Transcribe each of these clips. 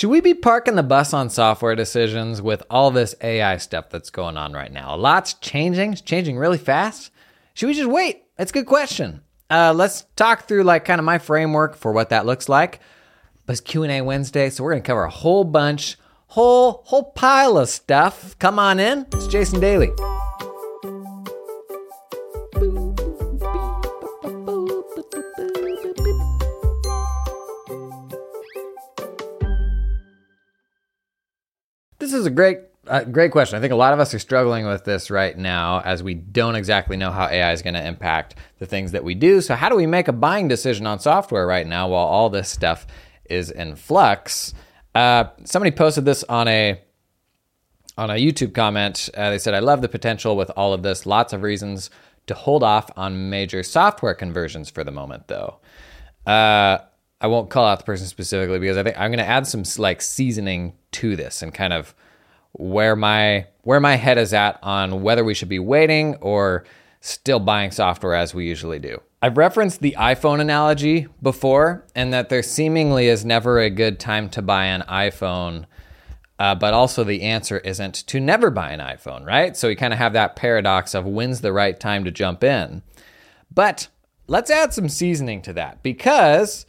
Should we be parking the bus on software decisions with all this AI stuff that's going on right now? A lot's changing, it's changing really fast. Should we just wait? That's a good question. Uh, let's talk through like kind of my framework for what that looks like. But it's Q&A Wednesday, so we're going to cover a whole bunch, whole whole pile of stuff. Come on in. It's Jason Daily. Is a great uh, great question. I think a lot of us are struggling with this right now as we don't exactly know how AI is going to impact the things that we do. So, how do we make a buying decision on software right now while all this stuff is in flux? Uh, somebody posted this on a on a YouTube comment. Uh, they said, "I love the potential with all of this. Lots of reasons to hold off on major software conversions for the moment, though." Uh, I won't call out the person specifically because I think I'm going to add some like seasoning to this and kind of where my where my head is at on whether we should be waiting or still buying software as we usually do. I've referenced the iPhone analogy before, and that there seemingly is never a good time to buy an iPhone, uh, but also the answer isn't to never buy an iPhone, right? So you kind of have that paradox of when's the right time to jump in. But let's add some seasoning to that because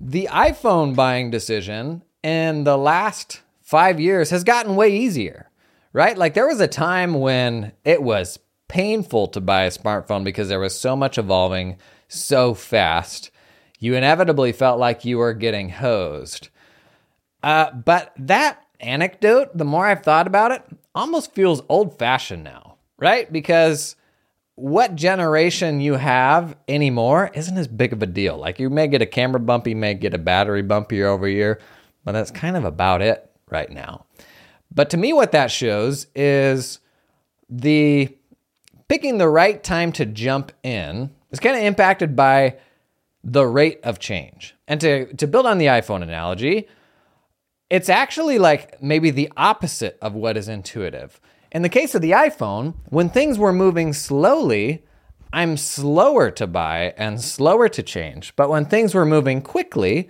the iPhone buying decision in the last five years has gotten way easier, right? Like there was a time when it was painful to buy a smartphone because there was so much evolving so fast. You inevitably felt like you were getting hosed. Uh, but that anecdote, the more I've thought about it, almost feels old fashioned now, right? Because what generation you have anymore isn't as big of a deal. Like you may get a camera bump, you may get a battery bump year over year, but that's kind of about it right now. But to me, what that shows is the picking the right time to jump in is kind of impacted by the rate of change. And to, to build on the iPhone analogy, it's actually like maybe the opposite of what is intuitive. In the case of the iPhone, when things were moving slowly, I'm slower to buy and slower to change. But when things were moving quickly,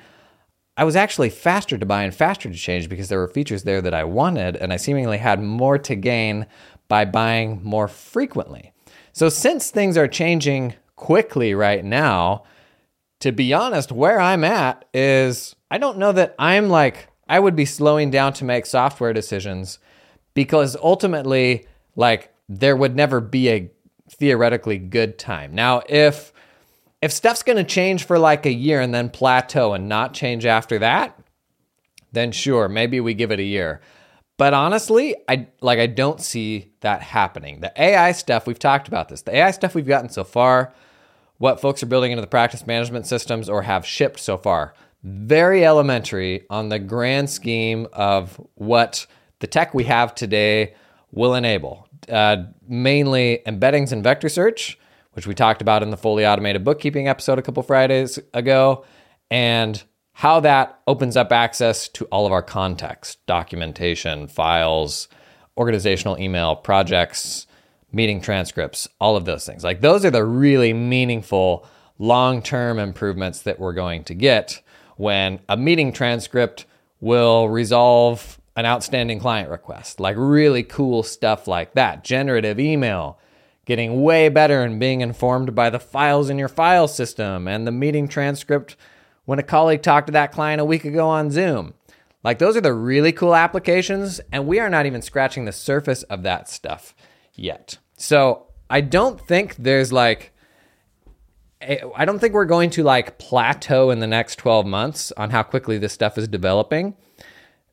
I was actually faster to buy and faster to change because there were features there that I wanted, and I seemingly had more to gain by buying more frequently. So, since things are changing quickly right now, to be honest, where I'm at is I don't know that I'm like, I would be slowing down to make software decisions because ultimately, like, there would never be a theoretically good time. Now, if if stuff's going to change for like a year and then plateau and not change after that, then sure, maybe we give it a year. But honestly, I like I don't see that happening. The AI stuff, we've talked about this. The AI stuff we've gotten so far, what folks are building into the practice management systems or have shipped so far, very elementary on the grand scheme of what the tech we have today will enable. Uh, mainly embeddings and vector search, which we talked about in the fully automated bookkeeping episode a couple Fridays ago, and how that opens up access to all of our context, documentation, files, organizational email, projects, meeting transcripts, all of those things. Like those are the really meaningful long term improvements that we're going to get when a meeting transcript will resolve an outstanding client request, like really cool stuff like that. Generative email, getting way better and being informed by the files in your file system and the meeting transcript when a colleague talked to that client a week ago on Zoom. Like, those are the really cool applications, and we are not even scratching the surface of that stuff yet. So, I don't think there's like, I don't think we're going to like plateau in the next 12 months on how quickly this stuff is developing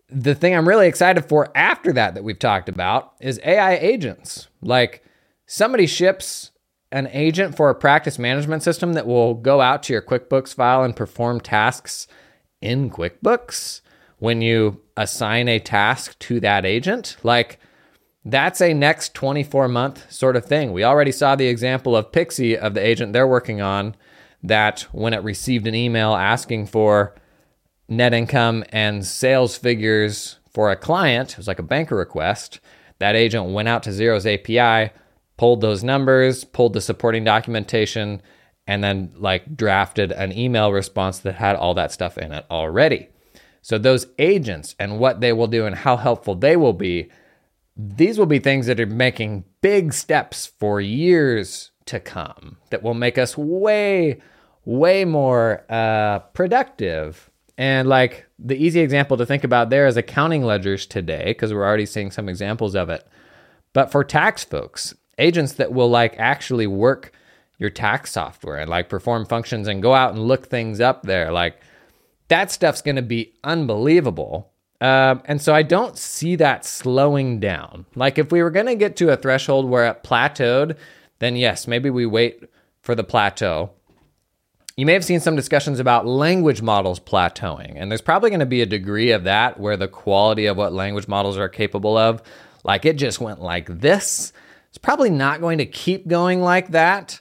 the thing I'm really excited for after that that we've talked about is AI agents. Like somebody ships an agent for a practice management system that will go out to your QuickBooks file and perform tasks in QuickBooks when you assign a task to that agent. Like that's a next 24 month sort of thing. We already saw the example of Pixie of the agent they're working on that when it received an email asking for net income and sales figures for a client, it was like a banker request. That agent went out to Xero's API, pulled those numbers, pulled the supporting documentation, and then like drafted an email response that had all that stuff in it already. So, those agents and what they will do and how helpful they will be, these will be things that are making big steps for years to come that will make us way, way more uh, productive. And like the easy example to think about there is accounting ledgers today, because we're already seeing some examples of it. But for tax folks, agents that will like actually work your tax software and like perform functions and go out and look things up there, like that stuff's going to be unbelievable. Um, and so I don't see that slowing down. Like if we were going to get to a threshold where it plateaued, then yes, maybe we wait for the plateau. You may have seen some discussions about language models plateauing, and there's probably going to be a degree of that where the quality of what language models are capable of, like it just went like this. It's probably not going to keep going like that.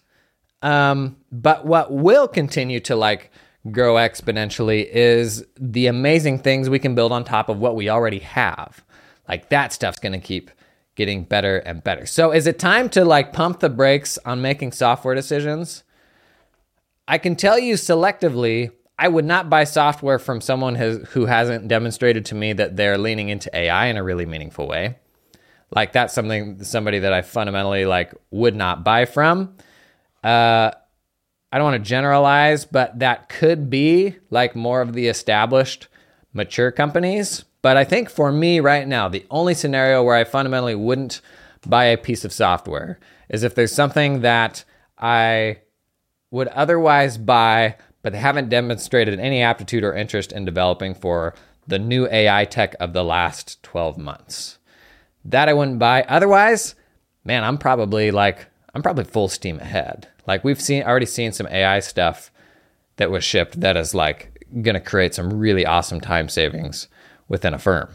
Um, but what will continue to like grow exponentially is the amazing things we can build on top of what we already have. Like that stuff's going to keep getting better and better. So is it time to like pump the brakes on making software decisions? I can tell you selectively, I would not buy software from someone has, who hasn't demonstrated to me that they're leaning into AI in a really meaningful way. Like that's something somebody that I fundamentally like would not buy from. Uh, I don't want to generalize, but that could be like more of the established mature companies. But I think for me right now, the only scenario where I fundamentally wouldn't buy a piece of software is if there's something that I would otherwise buy, but they haven't demonstrated any aptitude or interest in developing for the new AI tech of the last 12 months. That I wouldn't buy. Otherwise, man, I'm probably like, I'm probably full steam ahead. Like we've seen already seen some AI stuff that was shipped that is like going to create some really awesome time savings within a firm.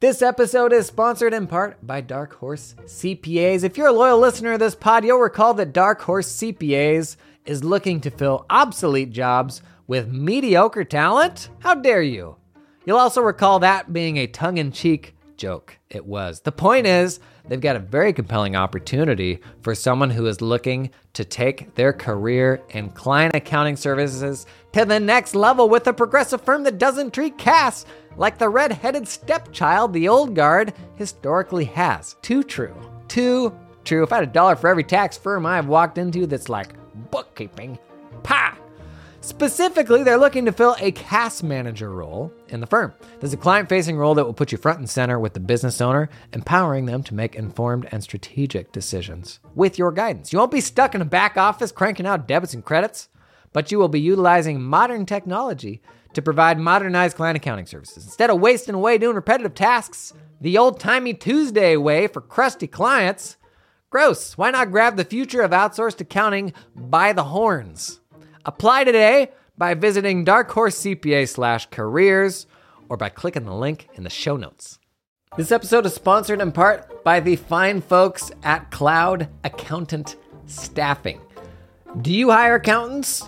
This episode is sponsored in part by Dark Horse CPAs. If you're a loyal listener of this pod, you'll recall that Dark Horse CPAs is looking to fill obsolete jobs with mediocre talent. How dare you? You'll also recall that being a tongue in cheek joke. It was. The point is, they've got a very compelling opportunity for someone who is looking to take their career in client accounting services to the next level with a progressive firm that doesn't treat CAS like the red-headed stepchild the old guard historically has. Too true. Too true. If I had a dollar for every tax firm I've walked into that's like bookkeeping, pa! Specifically, they're looking to fill a CAS manager role in the firm. There's a client facing role that will put you front and center with the business owner, empowering them to make informed and strategic decisions with your guidance. You won't be stuck in a back office cranking out debits and credits, but you will be utilizing modern technology to provide modernized client accounting services. Instead of wasting away doing repetitive tasks the old timey Tuesday way for crusty clients, gross. Why not grab the future of outsourced accounting by the horns? Apply today by visiting darkhorsecpa slash careers or by clicking the link in the show notes. This episode is sponsored in part by the fine folks at Cloud Accountant Staffing. Do you hire accountants?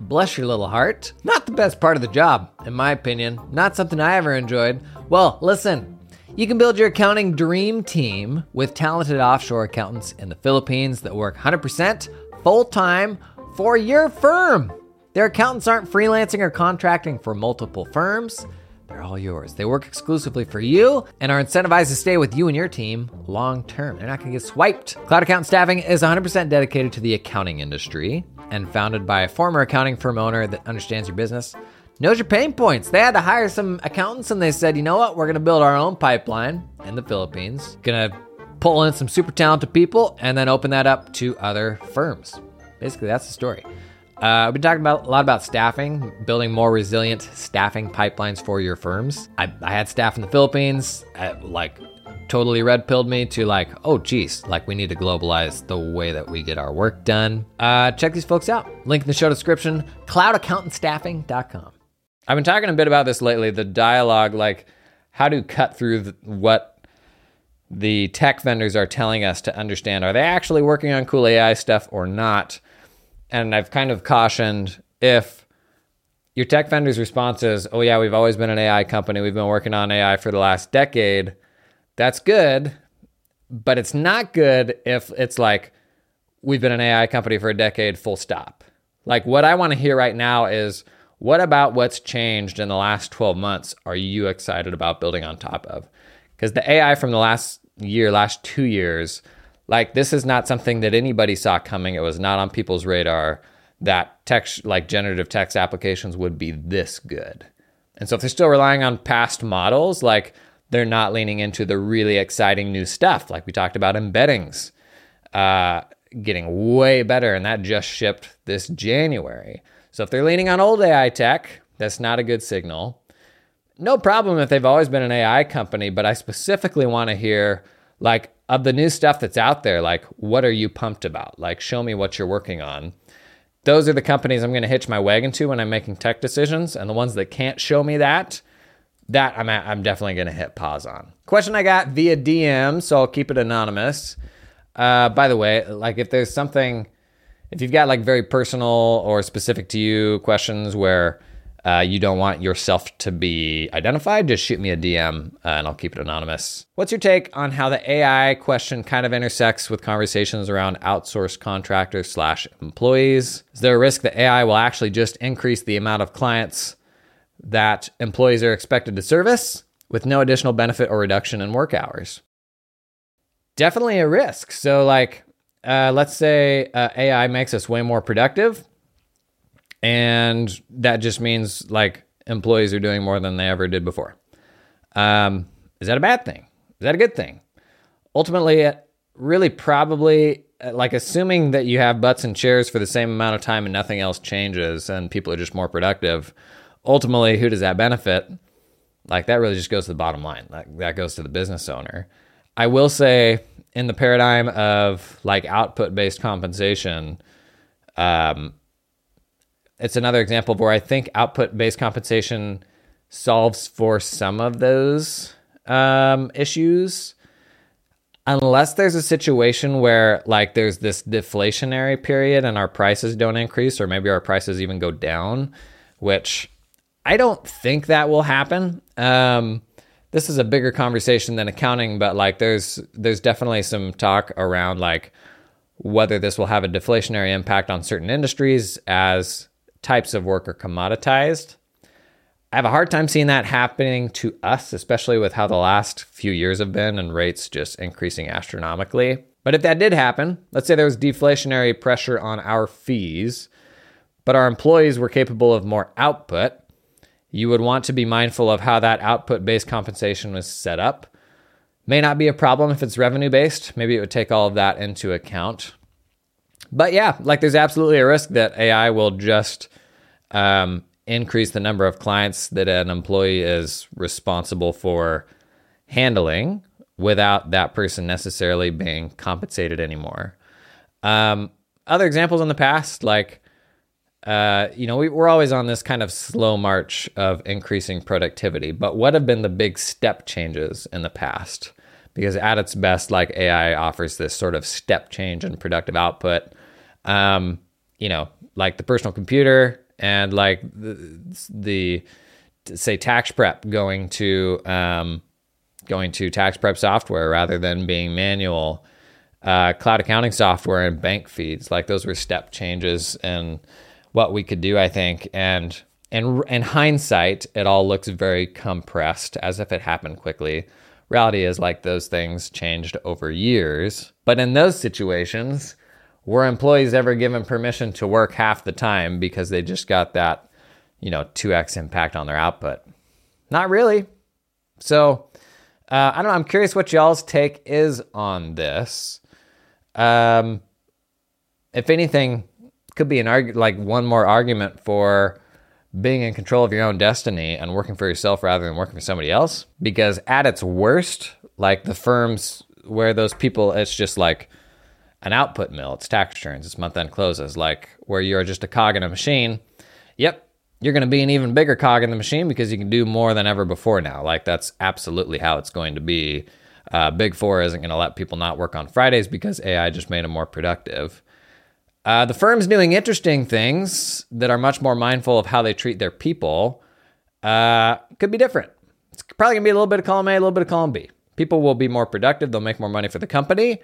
Bless your little heart. Not the best part of the job, in my opinion. Not something I ever enjoyed. Well, listen. You can build your accounting dream team with talented offshore accountants in the Philippines that work 100% full time for your firm. Their accountants aren't freelancing or contracting for multiple firms. They're all yours. They work exclusively for you and are incentivized to stay with you and your team long term. They're not going to get swiped. Cloud Accountant Staffing is 100% dedicated to the accounting industry and founded by a former accounting firm owner that understands your business, knows your pain points. They had to hire some accountants and they said, you know what? We're going to build our own pipeline in the Philippines. Going to pull in some super talented people and then open that up to other firms. Basically, that's the story. Uh, I've been talking about a lot about staffing, building more resilient staffing pipelines for your firms. I, I had staff in the Philippines, uh, like totally red pilled me to like, oh geez, like we need to globalize the way that we get our work done. Uh, check these folks out. Link in the show description, cloudaccountantstaffing.com. I've been talking a bit about this lately, the dialogue, like how to cut through the, what the tech vendors are telling us to understand. Are they actually working on cool AI stuff or not? And I've kind of cautioned if your tech vendor's response is, oh, yeah, we've always been an AI company, we've been working on AI for the last decade, that's good. But it's not good if it's like, we've been an AI company for a decade, full stop. Like, what I want to hear right now is what about what's changed in the last 12 months are you excited about building on top of? Because the AI from the last year, last two years, like this is not something that anybody saw coming. It was not on people's radar that text, like generative text applications, would be this good. And so if they're still relying on past models, like they're not leaning into the really exciting new stuff, like we talked about embeddings, uh, getting way better, and that just shipped this January. So if they're leaning on old AI tech, that's not a good signal. No problem if they've always been an AI company, but I specifically want to hear like of the new stuff that's out there, like what are you pumped about? Like show me what you're working on. Those are the companies I'm going to hitch my wagon to when I'm making tech decisions, and the ones that can't show me that, that I'm at, I'm definitely going to hit pause on. Question I got via DM, so I'll keep it anonymous. Uh, by the way, like if there's something, if you've got like very personal or specific to you questions where uh, you don't want yourself to be identified, just shoot me a DM uh, and I'll keep it anonymous. What's your take on how the AI question kind of intersects with conversations around outsourced contractors slash employees? Is there a risk that AI will actually just increase the amount of clients that employees are expected to service with no additional benefit or reduction in work hours? Definitely a risk. So, like, uh, let's say uh, AI makes us way more productive and that just means like employees are doing more than they ever did before. Um, is that a bad thing? Is that a good thing? Ultimately, it really probably like assuming that you have butts and chairs for the same amount of time and nothing else changes and people are just more productive. Ultimately, who does that benefit? Like that really just goes to the bottom line. Like that goes to the business owner. I will say in the paradigm of like output based compensation, um, it's another example of where I think output based compensation solves for some of those um, issues. Unless there's a situation where like there's this deflationary period and our prices don't increase, or maybe our prices even go down, which I don't think that will happen. Um, this is a bigger conversation than accounting, but like there's there's definitely some talk around like whether this will have a deflationary impact on certain industries as types of work are commoditized. I have a hard time seeing that happening to us, especially with how the last few years have been and rates just increasing astronomically. But if that did happen, let's say there was deflationary pressure on our fees, but our employees were capable of more output, you would want to be mindful of how that output based compensation was set up. May not be a problem if it's revenue based. Maybe it would take all of that into account. But yeah, like there's absolutely a risk that AI will just um, increase the number of clients that an employee is responsible for handling without that person necessarily being compensated anymore. Um, other examples in the past, like, uh, you know, we, we're always on this kind of slow march of increasing productivity, but what have been the big step changes in the past? Because at its best, like AI offers this sort of step change in productive output um, you know, like the personal computer and like the, the say tax prep going to um, going to tax prep software rather than being manual. Uh, cloud accounting software and bank feeds, like those were step changes in what we could do, I think. And and in hindsight, it all looks very compressed, as if it happened quickly. Reality is like those things changed over years. But in those situations, were employees ever given permission to work half the time because they just got that, you know, 2x impact on their output? Not really. So, uh, I don't know. I'm curious what y'all's take is on this. Um, if anything, could be an arg- like one more argument for being in control of your own destiny and working for yourself rather than working for somebody else. Because at its worst, like the firms where those people, it's just like an output mill. It's tax returns, it's month end closes, like where you're just a cog in a machine. Yep, you're going to be an even bigger cog in the machine because you can do more than ever before now. Like that's absolutely how it's going to be. Uh, Big Four isn't going to let people not work on Fridays because AI just made them more productive. Uh, the firm's doing interesting things that are much more mindful of how they treat their people. Uh, could be different. It's probably going to be a little bit of column A, a little bit of column B. People will be more productive. They'll make more money for the company.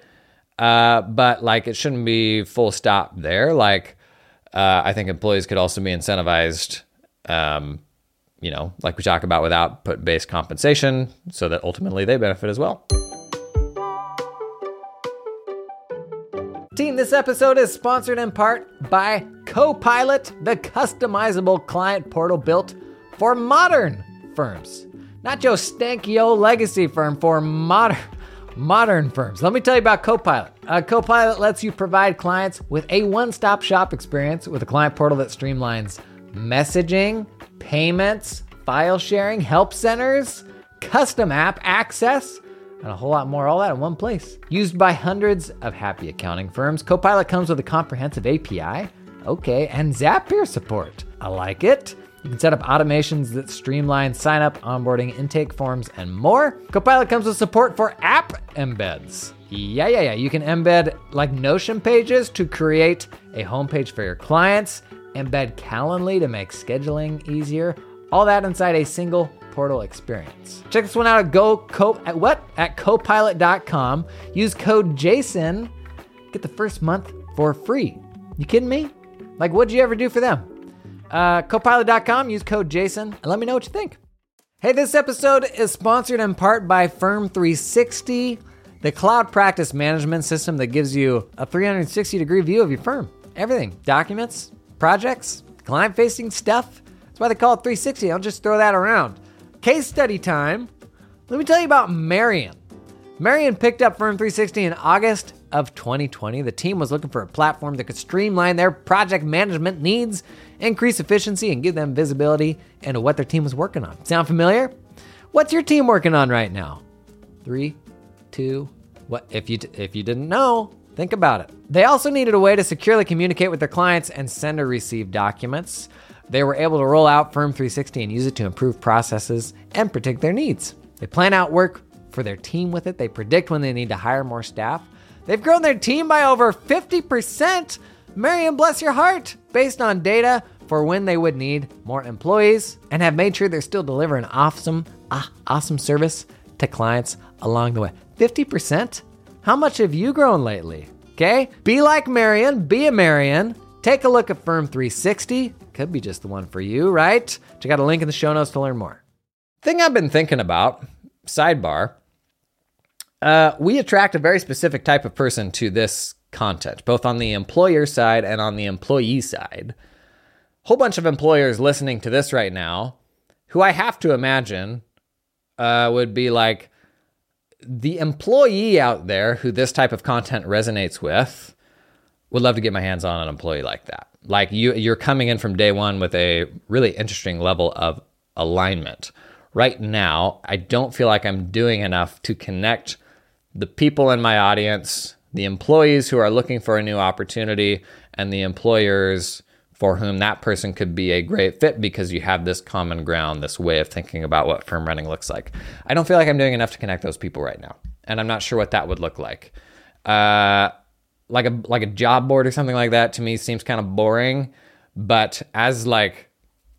Uh, but like it shouldn't be full stop there. Like Uh, I think employees could also be incentivized, um, you know, like we talk about with output based compensation, so that ultimately they benefit as well. Team, this episode is sponsored in part by Copilot, the customizable client portal built for modern firms. Not your stanky old legacy firm for modern modern firms. Let me tell you about Copilot. Uh, Copilot lets you provide clients with a one-stop shop experience with a client portal that streamlines messaging, payments, file sharing, help centers, custom app access, and a whole lot more, all that in one place. Used by hundreds of happy accounting firms, Copilot comes with a comprehensive API, okay, and Zapier support. I like it. You can set up automations that streamline sign up, onboarding, intake forms, and more. Copilot comes with support for app embeds. Yeah, yeah, yeah. You can embed like Notion pages to create a homepage for your clients, embed Calendly to make scheduling easier. All that inside a single portal experience. Check this one out at go co at what? At copilot.com. Use code JASON. Get the first month for free. You kidding me? Like what'd you ever do for them? Uh, copilot.com, use code JASON, and let me know what you think. Hey, this episode is sponsored in part by Firm 360, the cloud practice management system that gives you a 360 degree view of your firm. Everything documents, projects, client facing stuff. That's why they call it 360. I'll just throw that around. Case study time. Let me tell you about Marion. Marion picked up Firm 360 in August of 2020. The team was looking for a platform that could streamline their project management needs, increase efficiency, and give them visibility into what their team was working on. Sound familiar? What's your team working on right now? Three, two, what? If you if you didn't know, think about it. They also needed a way to securely communicate with their clients and send or receive documents. They were able to roll out Firm 360 and use it to improve processes and predict their needs. They plan out work for their team with it. They predict when they need to hire more staff. They've grown their team by over 50%. Marion, bless your heart, based on data for when they would need more employees and have made sure they're still delivering awesome, ah, awesome service to clients along the way. 50%? How much have you grown lately? Okay? Be like Marion, be a Marion. Take a look at Firm 360. Could be just the one for you, right? Check out a link in the show notes to learn more. Thing I've been thinking about, sidebar, uh, we attract a very specific type of person to this content, both on the employer side and on the employee side. Whole bunch of employers listening to this right now, who I have to imagine uh, would be like the employee out there who this type of content resonates with. Would love to get my hands on an employee like that. Like you, you're coming in from day one with a really interesting level of alignment. Right now, I don't feel like I'm doing enough to connect the people in my audience, the employees who are looking for a new opportunity, and the employers for whom that person could be a great fit because you have this common ground, this way of thinking about what firm running looks like. I don't feel like I'm doing enough to connect those people right now, and I'm not sure what that would look like. Uh, like a like a job board or something like that to me seems kind of boring, but as like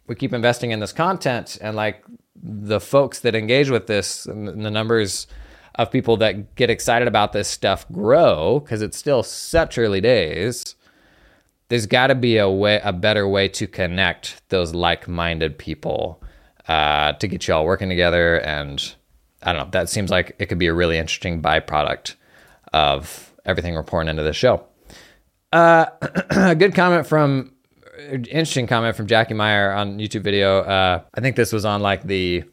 we keep investing in this content and like the folks that engage with this and the numbers of people that get excited about this stuff grow because it's still such early days there's got to be a way a better way to connect those like-minded people uh, to get you all working together and i don't know that seems like it could be a really interesting byproduct of everything we're pouring into this show uh, a good comment from interesting comment from jackie meyer on youtube video uh, i think this was on like the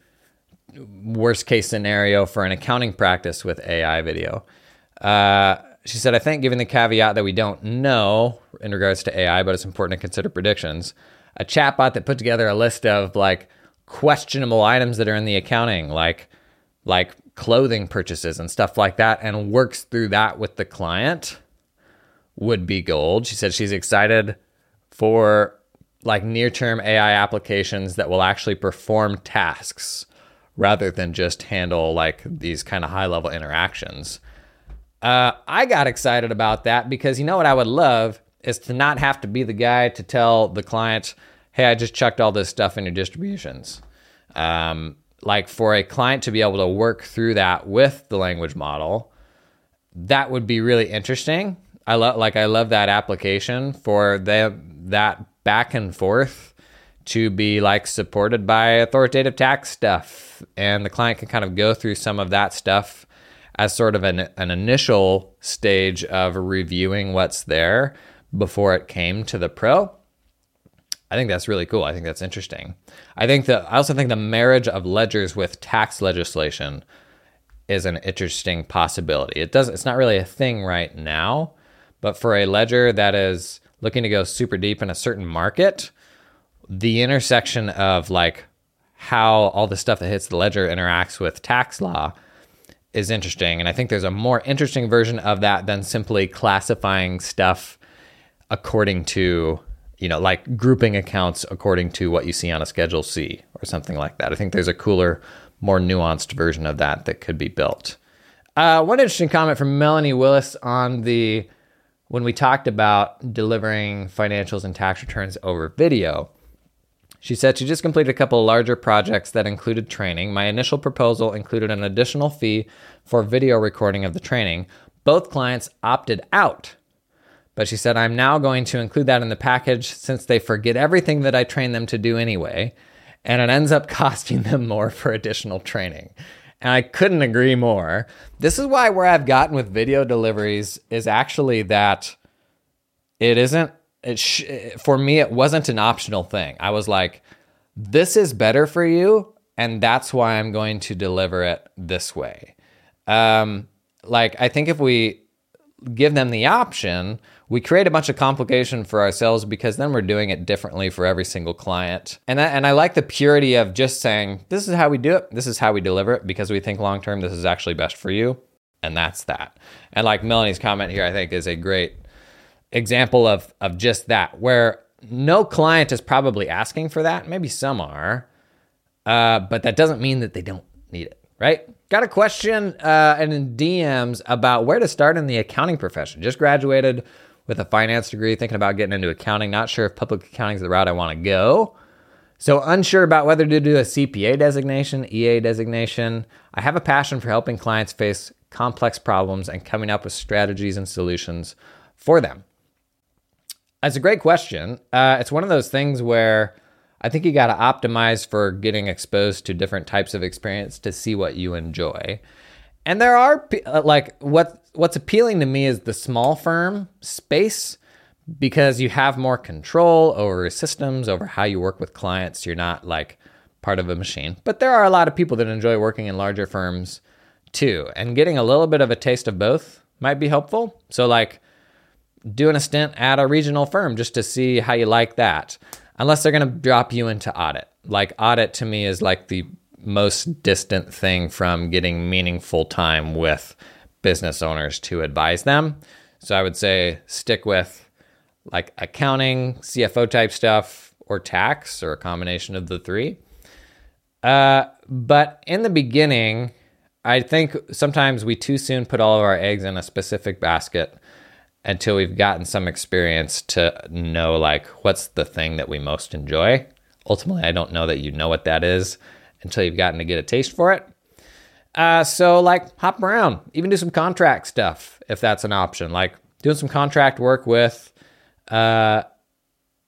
worst case scenario for an accounting practice with AI video. Uh, she said, I think, given the caveat that we don't know in regards to AI, but it's important to consider predictions, a chatbot that put together a list of like questionable items that are in the accounting, like like clothing purchases and stuff like that, and works through that with the client would be gold. She said she's excited for like near term AI applications that will actually perform tasks rather than just handle like these kind of high level interactions. Uh, I got excited about that because you know what I would love is to not have to be the guy to tell the client, hey, I just chucked all this stuff in your distributions. Um, like for a client to be able to work through that with the language model, that would be really interesting. I love like I love that application for the that back and forth to be like supported by authoritative tax stuff. And the client can kind of go through some of that stuff as sort of an, an initial stage of reviewing what's there before it came to the pro. I think that's really cool. I think that's interesting. I think that I also think the marriage of ledgers with tax legislation is an interesting possibility. It does it's not really a thing right now, but for a ledger that is looking to go super deep in a certain market, the intersection of like how all the stuff that hits the ledger interacts with tax law is interesting. And I think there's a more interesting version of that than simply classifying stuff according to, you know, like grouping accounts according to what you see on a Schedule C or something like that. I think there's a cooler, more nuanced version of that that could be built. Uh, one interesting comment from Melanie Willis on the when we talked about delivering financials and tax returns over video. She said she just completed a couple of larger projects that included training. My initial proposal included an additional fee for video recording of the training. Both clients opted out. But she said, I'm now going to include that in the package since they forget everything that I train them to do anyway. And it ends up costing them more for additional training. And I couldn't agree more. This is why where I've gotten with video deliveries is actually that it isn't it sh- for me it wasn't an optional thing. I was like this is better for you and that's why I'm going to deliver it this way. Um like I think if we give them the option, we create a bunch of complication for ourselves because then we're doing it differently for every single client. And I, and I like the purity of just saying, this is how we do it. This is how we deliver it because we think long term this is actually best for you. And that's that. And like Melanie's comment here, I think is a great example of of just that, where no client is probably asking for that. Maybe some are, uh, but that doesn't mean that they don't need it, right? Got a question uh, in DMs about where to start in the accounting profession. Just graduated with a finance degree, thinking about getting into accounting. Not sure if public accounting is the route I want to go. So unsure about whether to do a CPA designation, EA designation. I have a passion for helping clients face complex problems and coming up with strategies and solutions for them. That's a great question. Uh, it's one of those things where I think you got to optimize for getting exposed to different types of experience to see what you enjoy. And there are uh, like what what's appealing to me is the small firm space because you have more control over systems, over how you work with clients. You're not like part of a machine. But there are a lot of people that enjoy working in larger firms too. And getting a little bit of a taste of both might be helpful. So like doing a stint at a regional firm just to see how you like that. Unless they're going to drop you into audit. Like audit to me is like the most distant thing from getting meaningful time with business owners to advise them. So I would say stick with like accounting, CFO type stuff, or tax, or a combination of the three. Uh, but in the beginning, I think sometimes we too soon put all of our eggs in a specific basket until we've gotten some experience to know like what's the thing that we most enjoy. Ultimately, I don't know that you know what that is until you've gotten to get a taste for it. Uh, so like hop around, even do some contract stuff if that's an option. Like doing some contract work with a uh,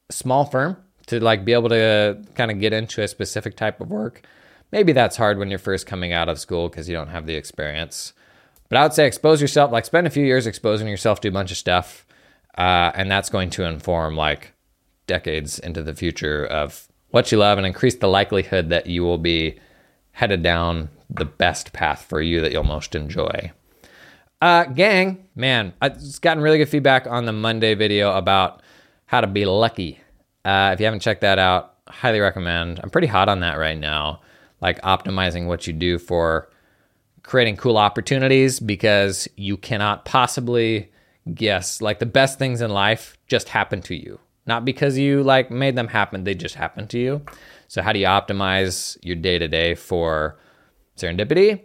small firm to like be able to kind of get into a specific type of work. Maybe that's hard when you're first coming out of school because you don't have the experience. But I would say expose yourself, like spend a few years exposing yourself to a bunch of stuff. Uh, and that's going to inform like decades into the future of what you love and increase the likelihood that you will be headed down the best path for you that you'll most enjoy. Uh, gang, man, I've gotten really good feedback on the Monday video about how to be lucky. Uh, if you haven't checked that out, highly recommend. I'm pretty hot on that right now, like optimizing what you do for creating cool opportunities because you cannot possibly guess like the best things in life just happen to you not because you like made them happen they just happen to you. So how do you optimize your day to day for serendipity?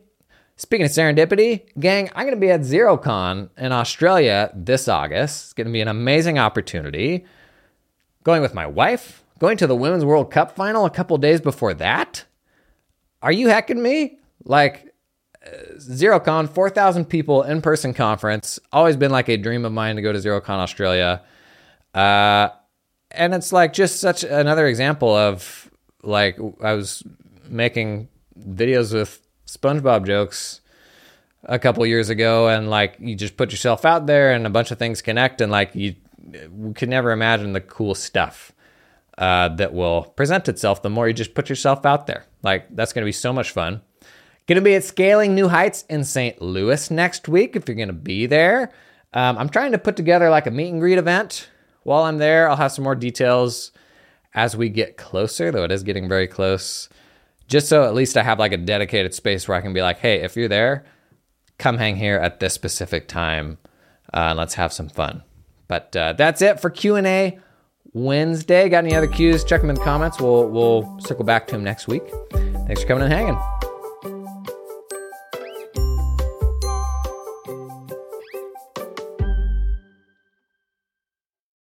Speaking of serendipity gang i'm going to be at xerocon in australia this august. It's going to be an amazing opportunity. Going with my wife going to the women's world cup final a couple days before that. Are you hecking me? Like XeroCon, 4,000 people in person conference. Always been like a dream of mine to go to XeroCon Australia. Uh, and it's like just such another example of like I was making videos with SpongeBob jokes a couple years ago, and like you just put yourself out there, and a bunch of things connect, and like you could never imagine the cool stuff uh, that will present itself the more you just put yourself out there. Like that's going to be so much fun. Going to be at Scaling New Heights in St. Louis next week. If you're going to be there, um, I'm trying to put together like a meet and greet event. While I'm there, I'll have some more details as we get closer, though it is getting very close. Just so at least I have like a dedicated space where I can be like, hey, if you're there, come hang here at this specific time uh, and let's have some fun. But uh, that's it for Q and A Wednesday. Got any other cues? Check them in the comments. We'll we'll circle back to them next week. Thanks for coming and hanging.